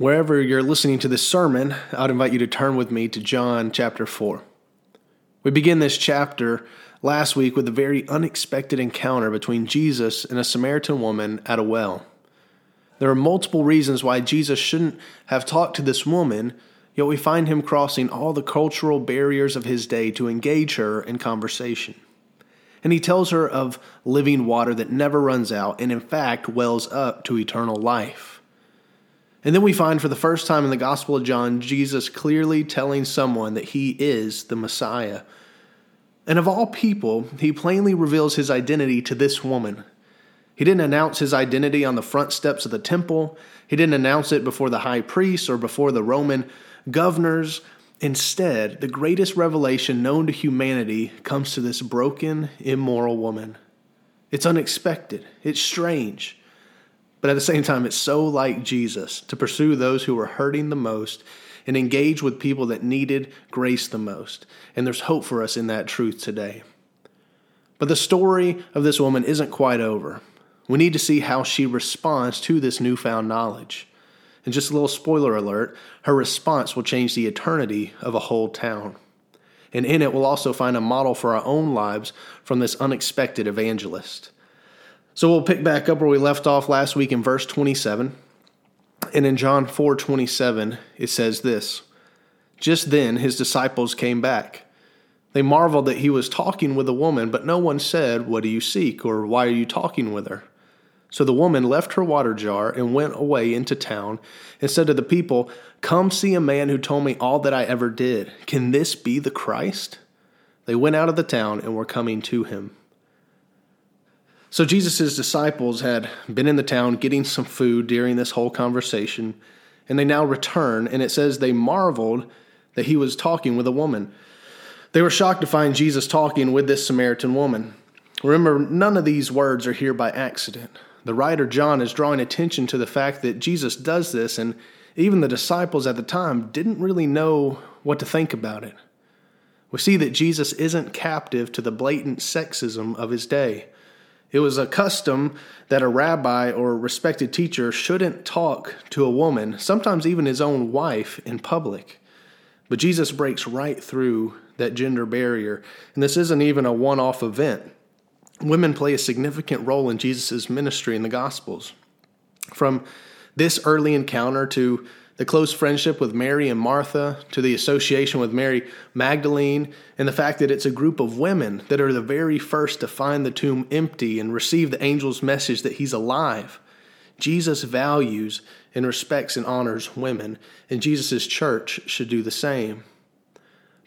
Wherever you're listening to this sermon, I'd invite you to turn with me to John chapter 4. We begin this chapter last week with a very unexpected encounter between Jesus and a Samaritan woman at a well. There are multiple reasons why Jesus shouldn't have talked to this woman, yet we find him crossing all the cultural barriers of his day to engage her in conversation. And he tells her of living water that never runs out and, in fact, wells up to eternal life. And then we find for the first time in the Gospel of John, Jesus clearly telling someone that he is the Messiah. And of all people, he plainly reveals his identity to this woman. He didn't announce his identity on the front steps of the temple, he didn't announce it before the high priests or before the Roman governors. Instead, the greatest revelation known to humanity comes to this broken, immoral woman. It's unexpected, it's strange. But at the same time, it's so like Jesus to pursue those who were hurting the most and engage with people that needed grace the most. And there's hope for us in that truth today. But the story of this woman isn't quite over. We need to see how she responds to this newfound knowledge. And just a little spoiler alert her response will change the eternity of a whole town. And in it, we'll also find a model for our own lives from this unexpected evangelist. So we'll pick back up where we left off last week in verse 27. And in John 4 27, it says this Just then his disciples came back. They marveled that he was talking with a woman, but no one said, What do you seek? or Why are you talking with her? So the woman left her water jar and went away into town and said to the people, Come see a man who told me all that I ever did. Can this be the Christ? They went out of the town and were coming to him. So Jesus' disciples had been in the town getting some food during this whole conversation, and they now return, and it says they marveled that he was talking with a woman. They were shocked to find Jesus talking with this Samaritan woman. Remember, none of these words are here by accident. The writer John is drawing attention to the fact that Jesus does this, and even the disciples at the time didn't really know what to think about it. We see that Jesus isn't captive to the blatant sexism of his day. It was a custom that a rabbi or respected teacher shouldn't talk to a woman, sometimes even his own wife, in public. But Jesus breaks right through that gender barrier. And this isn't even a one off event. Women play a significant role in Jesus' ministry in the Gospels. From this early encounter to the close friendship with Mary and Martha, to the association with Mary Magdalene, and the fact that it's a group of women that are the very first to find the tomb empty and receive the angel's message that he's alive. Jesus values and respects and honors women, and Jesus' church should do the same.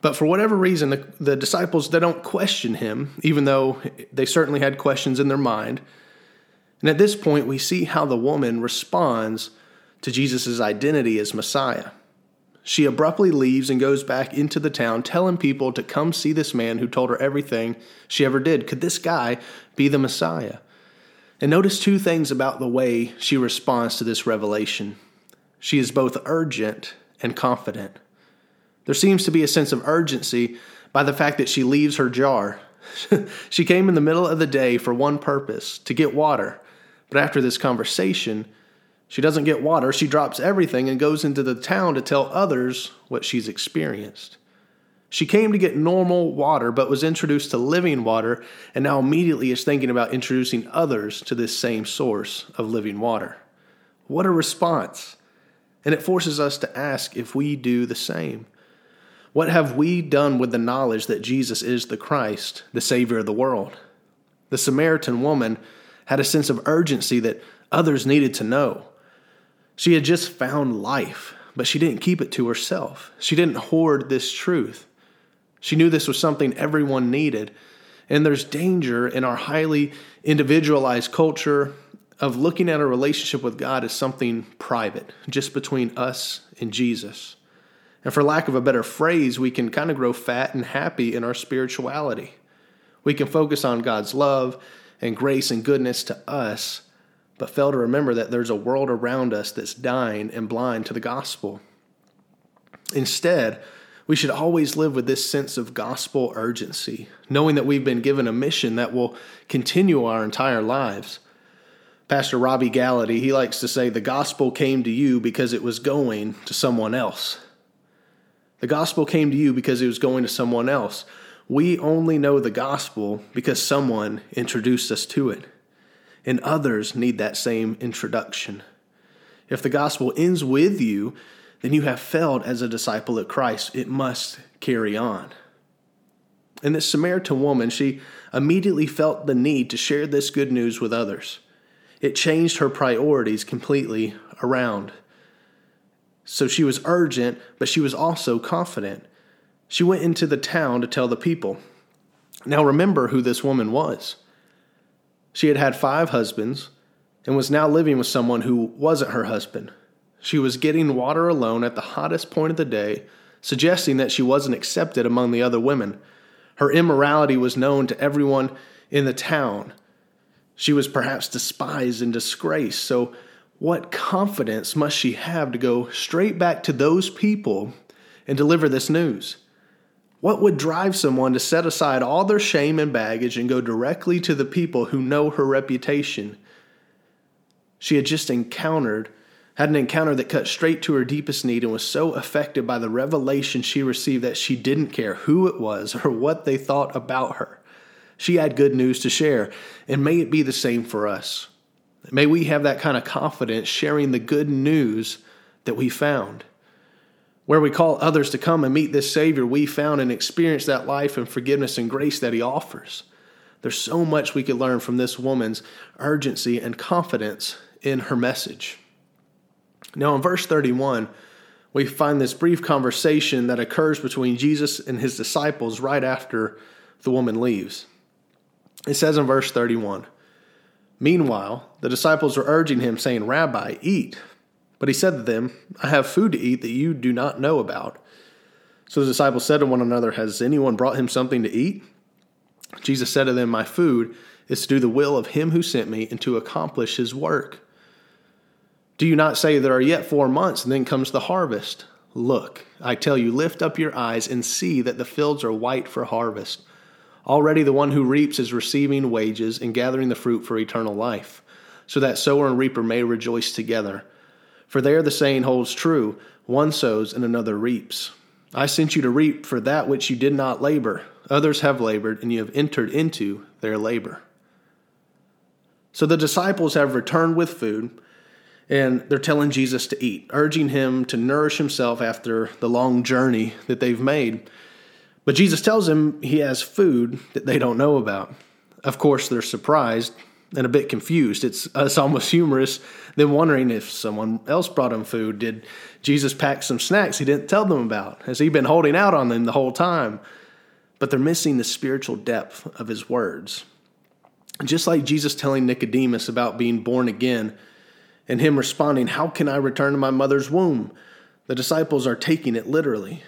But for whatever reason, the, the disciples they don't question him, even though they certainly had questions in their mind. And at this point, we see how the woman responds to Jesus' identity as Messiah. She abruptly leaves and goes back into the town, telling people to come see this man who told her everything she ever did. Could this guy be the Messiah? And notice two things about the way she responds to this revelation. She is both urgent and confident. There seems to be a sense of urgency by the fact that she leaves her jar. she came in the middle of the day for one purpose to get water. But after this conversation, she doesn't get water. She drops everything and goes into the town to tell others what she's experienced. She came to get normal water, but was introduced to living water, and now immediately is thinking about introducing others to this same source of living water. What a response! And it forces us to ask if we do the same. What have we done with the knowledge that Jesus is the Christ, the Savior of the world? The Samaritan woman had a sense of urgency that others needed to know. She had just found life, but she didn't keep it to herself. She didn't hoard this truth. She knew this was something everyone needed. And there's danger in our highly individualized culture of looking at a relationship with God as something private, just between us and Jesus. And for lack of a better phrase, we can kind of grow fat and happy in our spirituality. We can focus on God's love and grace and goodness to us but fail to remember that there's a world around us that's dying and blind to the gospel. Instead, we should always live with this sense of gospel urgency, knowing that we've been given a mission that will continue our entire lives. Pastor Robby Gallaty, he likes to say the gospel came to you because it was going to someone else. The gospel came to you because it was going to someone else. We only know the gospel because someone introduced us to it, and others need that same introduction. If the gospel ends with you, then you have failed as a disciple of Christ. It must carry on. And this Samaritan woman, she immediately felt the need to share this good news with others. It changed her priorities completely around. So she was urgent, but she was also confident. She went into the town to tell the people. Now remember who this woman was. She had had five husbands and was now living with someone who wasn't her husband. She was getting water alone at the hottest point of the day, suggesting that she wasn't accepted among the other women. Her immorality was known to everyone in the town. She was perhaps despised and disgraced. So, what confidence must she have to go straight back to those people and deliver this news? What would drive someone to set aside all their shame and baggage and go directly to the people who know her reputation? She had just encountered, had an encounter that cut straight to her deepest need and was so affected by the revelation she received that she didn't care who it was or what they thought about her. She had good news to share, and may it be the same for us. May we have that kind of confidence sharing the good news that we found. Where we call others to come and meet this Savior we found and experienced that life and forgiveness and grace that He offers. There's so much we could learn from this woman's urgency and confidence in her message. Now, in verse 31, we find this brief conversation that occurs between Jesus and his disciples right after the woman leaves. It says in verse 31 Meanwhile, the disciples were urging him, saying, Rabbi, eat. But he said to them, I have food to eat that you do not know about. So the disciples said to one another, Has anyone brought him something to eat? Jesus said to them, My food is to do the will of him who sent me and to accomplish his work. Do you not say there are yet four months and then comes the harvest? Look, I tell you, lift up your eyes and see that the fields are white for harvest. Already the one who reaps is receiving wages and gathering the fruit for eternal life, so that sower and reaper may rejoice together. For there the saying holds true one sows and another reaps. I sent you to reap for that which you did not labor. Others have labored, and you have entered into their labor. So the disciples have returned with food, and they're telling Jesus to eat, urging him to nourish himself after the long journey that they've made. But Jesus tells him he has food that they don't know about. Of course, they're surprised and a bit confused. It's, uh, it's almost humorous, them wondering if someone else brought them food. Did Jesus pack some snacks he didn't tell them about? Has he been holding out on them the whole time? But they're missing the spiritual depth of his words. Just like Jesus telling Nicodemus about being born again and him responding, How can I return to my mother's womb? The disciples are taking it literally.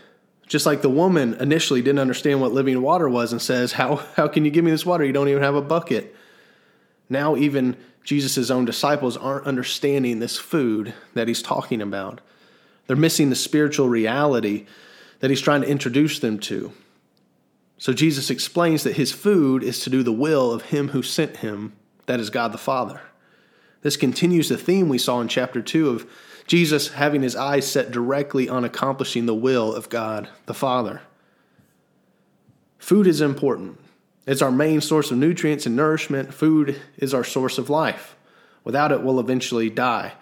Just like the woman initially didn't understand what living water was and says, How, how can you give me this water? You don't even have a bucket. Now, even Jesus' own disciples aren't understanding this food that he's talking about. They're missing the spiritual reality that he's trying to introduce them to. So, Jesus explains that his food is to do the will of him who sent him, that is God the Father. This continues the theme we saw in chapter 2 of Jesus having his eyes set directly on accomplishing the will of God the Father. Food is important. It's our main source of nutrients and nourishment. Food is our source of life. Without it, we'll eventually die.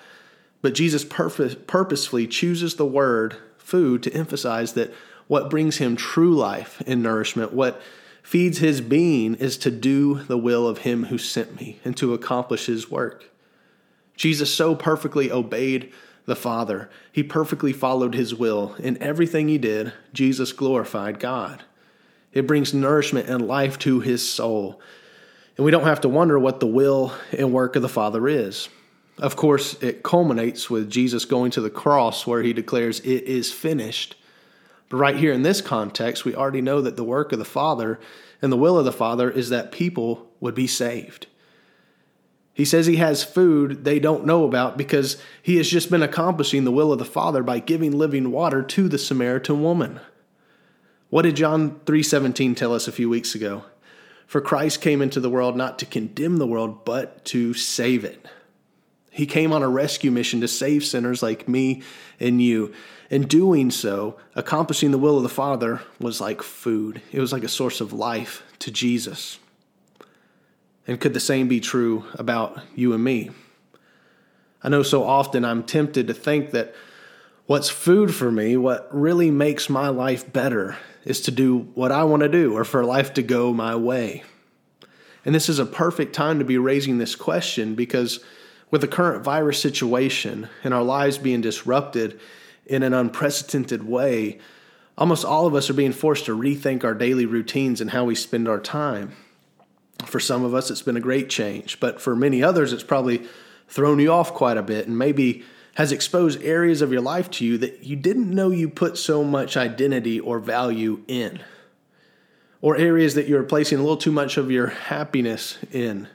But Jesus purpose, purposefully chooses the word food to emphasize that what brings him true life and nourishment, what feeds his being, is to do the will of him who sent me and to accomplish his work. Jesus so perfectly obeyed the Father. He perfectly followed his will. In everything he did, Jesus glorified God. It brings nourishment and life to his soul. And we don't have to wonder what the will and work of the Father is. Of course, it culminates with Jesus going to the cross where he declares, It is finished. But right here in this context, we already know that the work of the Father and the will of the Father is that people would be saved. He says he has food they don't know about because he has just been accomplishing the will of the Father by giving living water to the Samaritan woman. What did John 3:17 tell us a few weeks ago? For Christ came into the world not to condemn the world, but to save it. He came on a rescue mission to save sinners like me and you. In doing so, accomplishing the will of the Father was like food, it was like a source of life to Jesus. And could the same be true about you and me? I know so often I'm tempted to think that what's food for me, what really makes my life better, is to do what I want to do or for life to go my way. And this is a perfect time to be raising this question because with the current virus situation and our lives being disrupted in an unprecedented way, almost all of us are being forced to rethink our daily routines and how we spend our time. For some of us, it's been a great change, but for many others, it's probably thrown you off quite a bit and maybe has exposed areas of your life to you that you didn't know you put so much identity or value in, or areas that you're placing a little too much of your happiness in.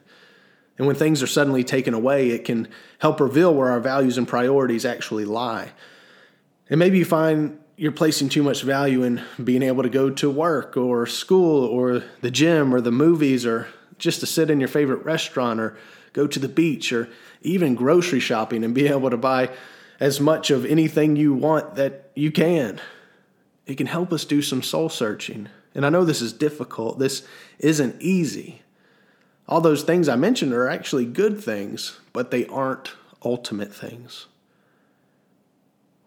And when things are suddenly taken away, it can help reveal where our values and priorities actually lie. And maybe you find you're placing too much value in being able to go to work or school or the gym or the movies or just to sit in your favorite restaurant or go to the beach or even grocery shopping and be able to buy as much of anything you want that you can. It can help us do some soul searching. And I know this is difficult, this isn't easy. All those things I mentioned are actually good things, but they aren't ultimate things.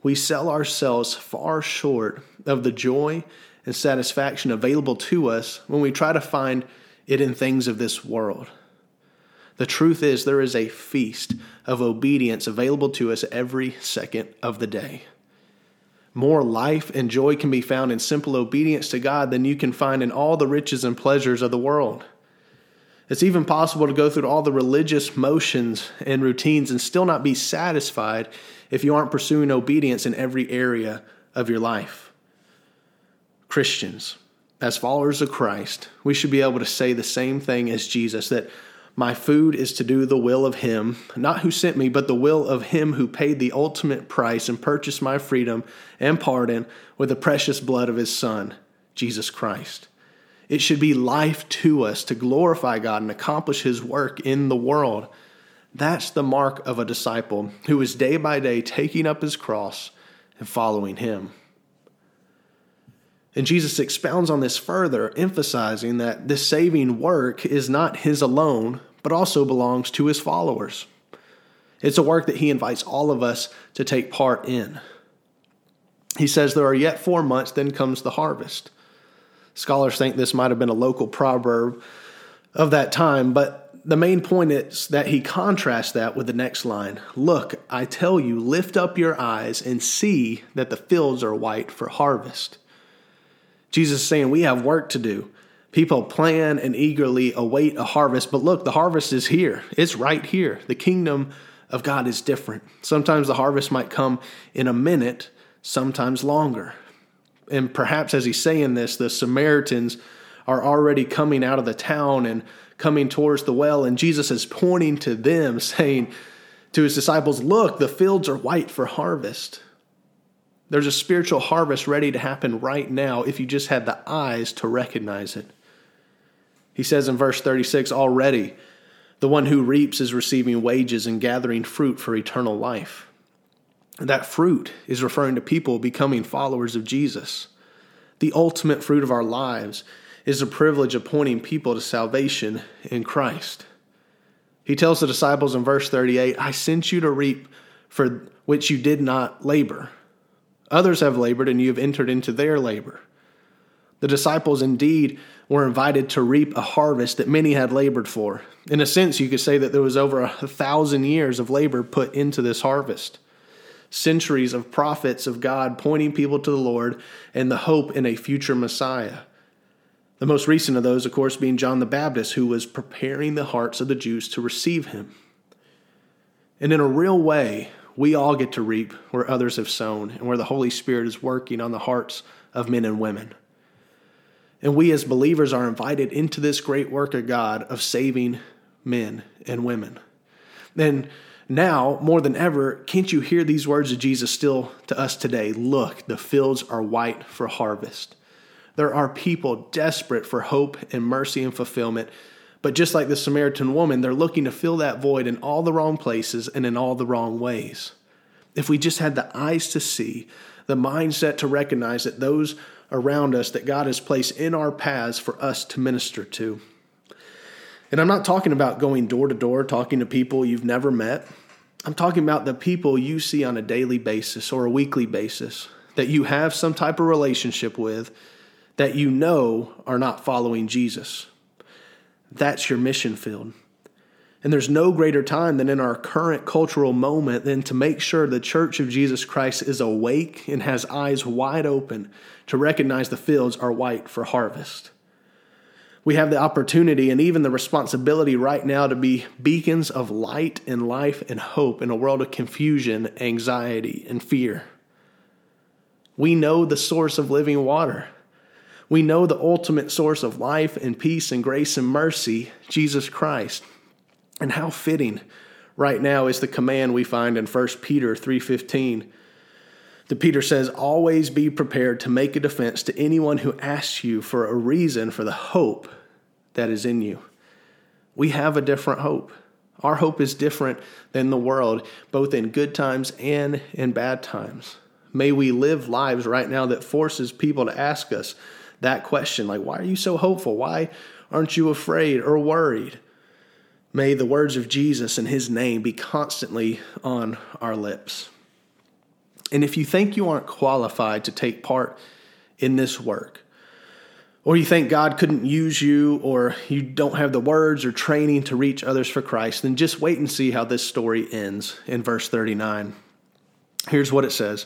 We sell ourselves far short of the joy and satisfaction available to us when we try to find it in things of this world. The truth is, there is a feast of obedience available to us every second of the day. More life and joy can be found in simple obedience to God than you can find in all the riches and pleasures of the world. It's even possible to go through all the religious motions and routines and still not be satisfied if you aren't pursuing obedience in every area of your life. Christians, as followers of Christ, we should be able to say the same thing as Jesus that my food is to do the will of Him, not who sent me, but the will of Him who paid the ultimate price and purchased my freedom and pardon with the precious blood of His Son, Jesus Christ. It should be life to us to glorify God and accomplish His work in the world. That's the mark of a disciple who is day by day taking up his cross and following Him. And Jesus expounds on this further, emphasizing that this saving work is not his alone, but also belongs to his followers. It's a work that he invites all of us to take part in. He says, There are yet four months, then comes the harvest. Scholars think this might have been a local proverb of that time, but the main point is that he contrasts that with the next line Look, I tell you, lift up your eyes and see that the fields are white for harvest. Jesus is saying we have work to do. People plan and eagerly await a harvest, but look, the harvest is here. It's right here. The kingdom of God is different. Sometimes the harvest might come in a minute, sometimes longer. And perhaps as he's saying this, the Samaritans are already coming out of the town and coming towards the well, and Jesus is pointing to them, saying to his disciples, Look, the fields are white for harvest. There's a spiritual harvest ready to happen right now if you just had the eyes to recognize it. He says in verse 36 already, the one who reaps is receiving wages and gathering fruit for eternal life. That fruit is referring to people becoming followers of Jesus. The ultimate fruit of our lives is the privilege of pointing people to salvation in Christ. He tells the disciples in verse 38 I sent you to reap for which you did not labor. Others have labored, and you have entered into their labor. The disciples indeed were invited to reap a harvest that many had labored for. In a sense, you could say that there was over a thousand years of labor put into this harvest. Centuries of prophets of God pointing people to the Lord and the hope in a future Messiah. The most recent of those, of course, being John the Baptist, who was preparing the hearts of the Jews to receive him. And in a real way, we all get to reap where others have sown and where the Holy Spirit is working on the hearts of men and women. And we as believers are invited into this great work of God of saving men and women. And now, more than ever, can't you hear these words of Jesus still to us today? Look, the fields are white for harvest. There are people desperate for hope and mercy and fulfillment, But just like the Samaritan woman, they're looking to fill that void in all the wrong places and in all the wrong ways. If we just had the eyes to see, the mindset to recognize that those around us that God has placed in our paths for us to minister to. And I'm not talking about going door to door, talking to people you've never met. I'm talking about the people you see on a daily basis or a weekly basis that you have some type of relationship with that you know are not following Jesus. That's your mission field. And there's no greater time than in our current cultural moment than to make sure the Church of Jesus Christ is awake and has eyes wide open to recognize the fields are white for harvest. We have the opportunity and even the responsibility right now to be beacons of light and life and hope in a world of confusion, anxiety, and fear. We know the source of living water. We know the ultimate source of life and peace and grace and mercy, Jesus Christ. And how fitting right now is the command we find in 1 Peter 3:15. The Peter says, "Always be prepared to make a defense to anyone who asks you for a reason for the hope that is in you." We have a different hope. Our hope is different than the world, both in good times and in bad times. May we live lives right now that forces people to ask us that question like, why are you so hopeful? Why aren't you afraid or worried? May the words of Jesus and his name be constantly on our lips. And if you think you aren't qualified to take part in this work, or you think God couldn't use you, or you don't have the words or training to reach others for Christ, then just wait and see how this story ends in verse 39. Here's what it says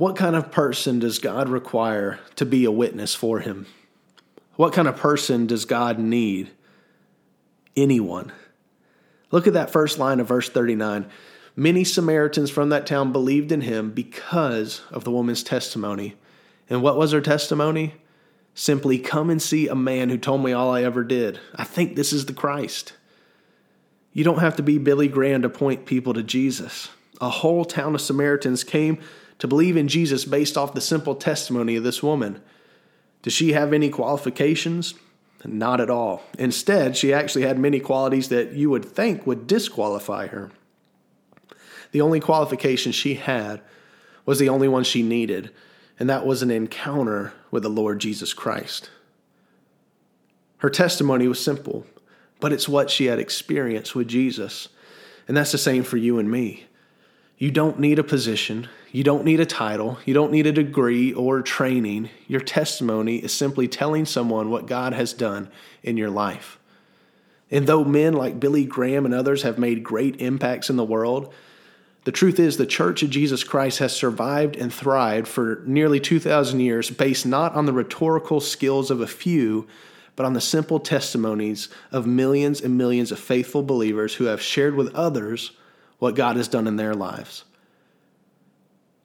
What kind of person does God require to be a witness for him? What kind of person does God need? Anyone. Look at that first line of verse 39. Many Samaritans from that town believed in him because of the woman's testimony. And what was her testimony? Simply, come and see a man who told me all I ever did. I think this is the Christ. You don't have to be Billy Graham to point people to Jesus. A whole town of Samaritans came to believe in Jesus based off the simple testimony of this woman. Does she have any qualifications? Not at all. Instead, she actually had many qualities that you would think would disqualify her. The only qualification she had was the only one she needed, and that was an encounter with the Lord Jesus Christ. Her testimony was simple, but it's what she had experienced with Jesus. And that's the same for you and me. You don't need a position. You don't need a title. You don't need a degree or training. Your testimony is simply telling someone what God has done in your life. And though men like Billy Graham and others have made great impacts in the world, the truth is the Church of Jesus Christ has survived and thrived for nearly 2,000 years based not on the rhetorical skills of a few, but on the simple testimonies of millions and millions of faithful believers who have shared with others what God has done in their lives.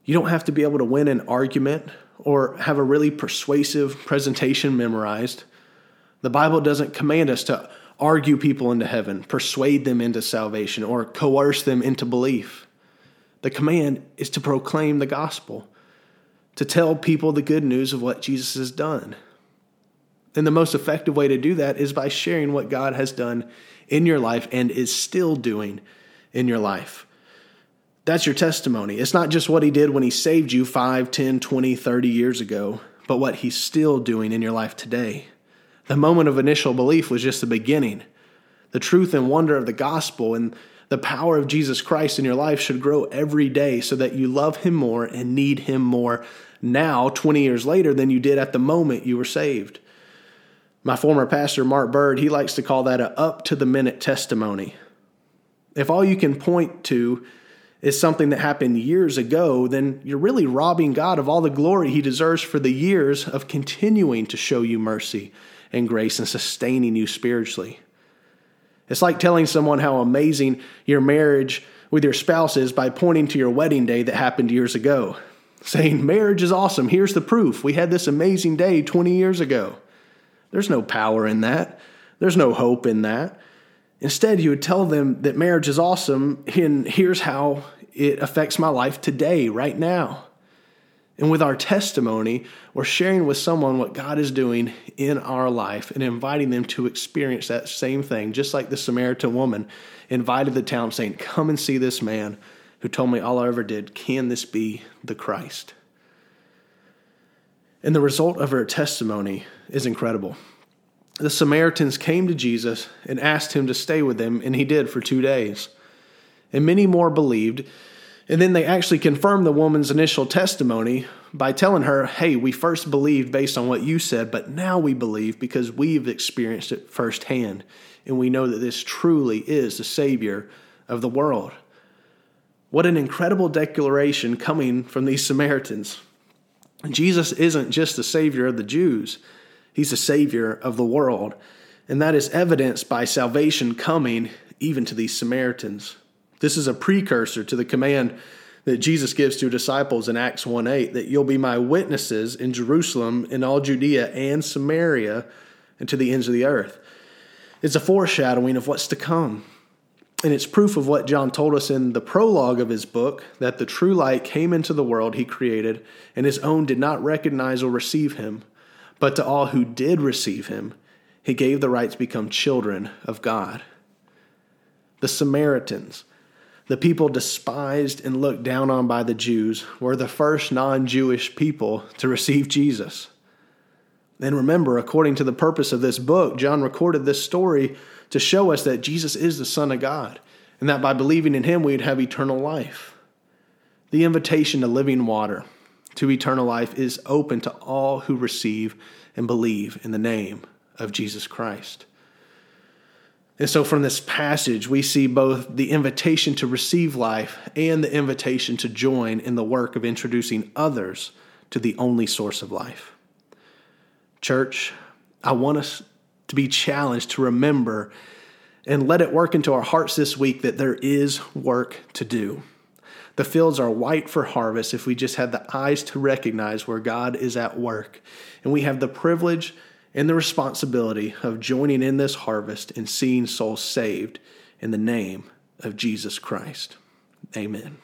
You don't have to be able to win an argument or have a really persuasive presentation memorized. The Bible doesn't command us to argue people into heaven, persuade them into salvation, or coerce them into belief. The command is to proclaim the gospel, to tell people the good news of what Jesus has done. And the most effective way to do that is by sharing what God has done in your life and is still doing in your life. That's your testimony. It's not just what he did when he saved you 5, 10, 20, 30 years ago, but what he's still doing in your life today. The moment of initial belief was just the beginning. The truth and wonder of the gospel and the power of Jesus Christ in your life should grow every day so that you love him more and need him more now, 20 years later, than you did at the moment you were saved. My former pastor, Mark Bird, he likes to call that a up to the minute testimony. If all you can point to is something that happened years ago, then you're really robbing God of all the glory he deserves for the years of continuing to show you mercy and grace and sustaining you spiritually. It's like telling someone how amazing your marriage with your spouse is by pointing to your wedding day that happened years ago, saying, Marriage is awesome. Here's the proof. We had this amazing day 20 years ago. There's no power in that, there's no hope in that. Instead, you would tell them that marriage is awesome, and here's how it affects my life today, right now. And with our testimony, we're sharing with someone what God is doing in our life and inviting them to experience that same thing, just like the Samaritan woman invited the town, saying, Come and see this man who told me all I ever did. Can this be the Christ? And the result of her testimony is incredible. The Samaritans came to Jesus and asked him to stay with them, and he did for two days. And many more believed and then they actually confirmed the woman's initial testimony by telling her, Hey, we first believed based on what you said, but now we believe because we've experienced it firsthand. And we know that this truly is the Savior of the world. What an incredible declaration coming from these Samaritans. Jesus isn't just the Savior of the Jews, He's the Savior of the world. And that is evidenced by salvation coming even to these Samaritans. This is a precursor to the command that Jesus gives to disciples in Acts 1 8 that you'll be my witnesses in Jerusalem, in all Judea and Samaria, and to the ends of the earth. It's a foreshadowing of what's to come. And it's proof of what John told us in the prologue of his book that the true light came into the world he created, and his own did not recognize or receive him. But to all who did receive him, he gave the right to become children of God. The Samaritans, the people despised and looked down on by the Jews were the first non Jewish people to receive Jesus. And remember, according to the purpose of this book, John recorded this story to show us that Jesus is the Son of God, and that by believing in him, we'd have eternal life. The invitation to living water, to eternal life, is open to all who receive and believe in the name of Jesus Christ. And so, from this passage, we see both the invitation to receive life and the invitation to join in the work of introducing others to the only source of life. Church, I want us to be challenged to remember and let it work into our hearts this week that there is work to do. The fields are white for harvest if we just have the eyes to recognize where God is at work. And we have the privilege and the responsibility of joining in this harvest and seeing souls saved in the name of Jesus Christ. Amen.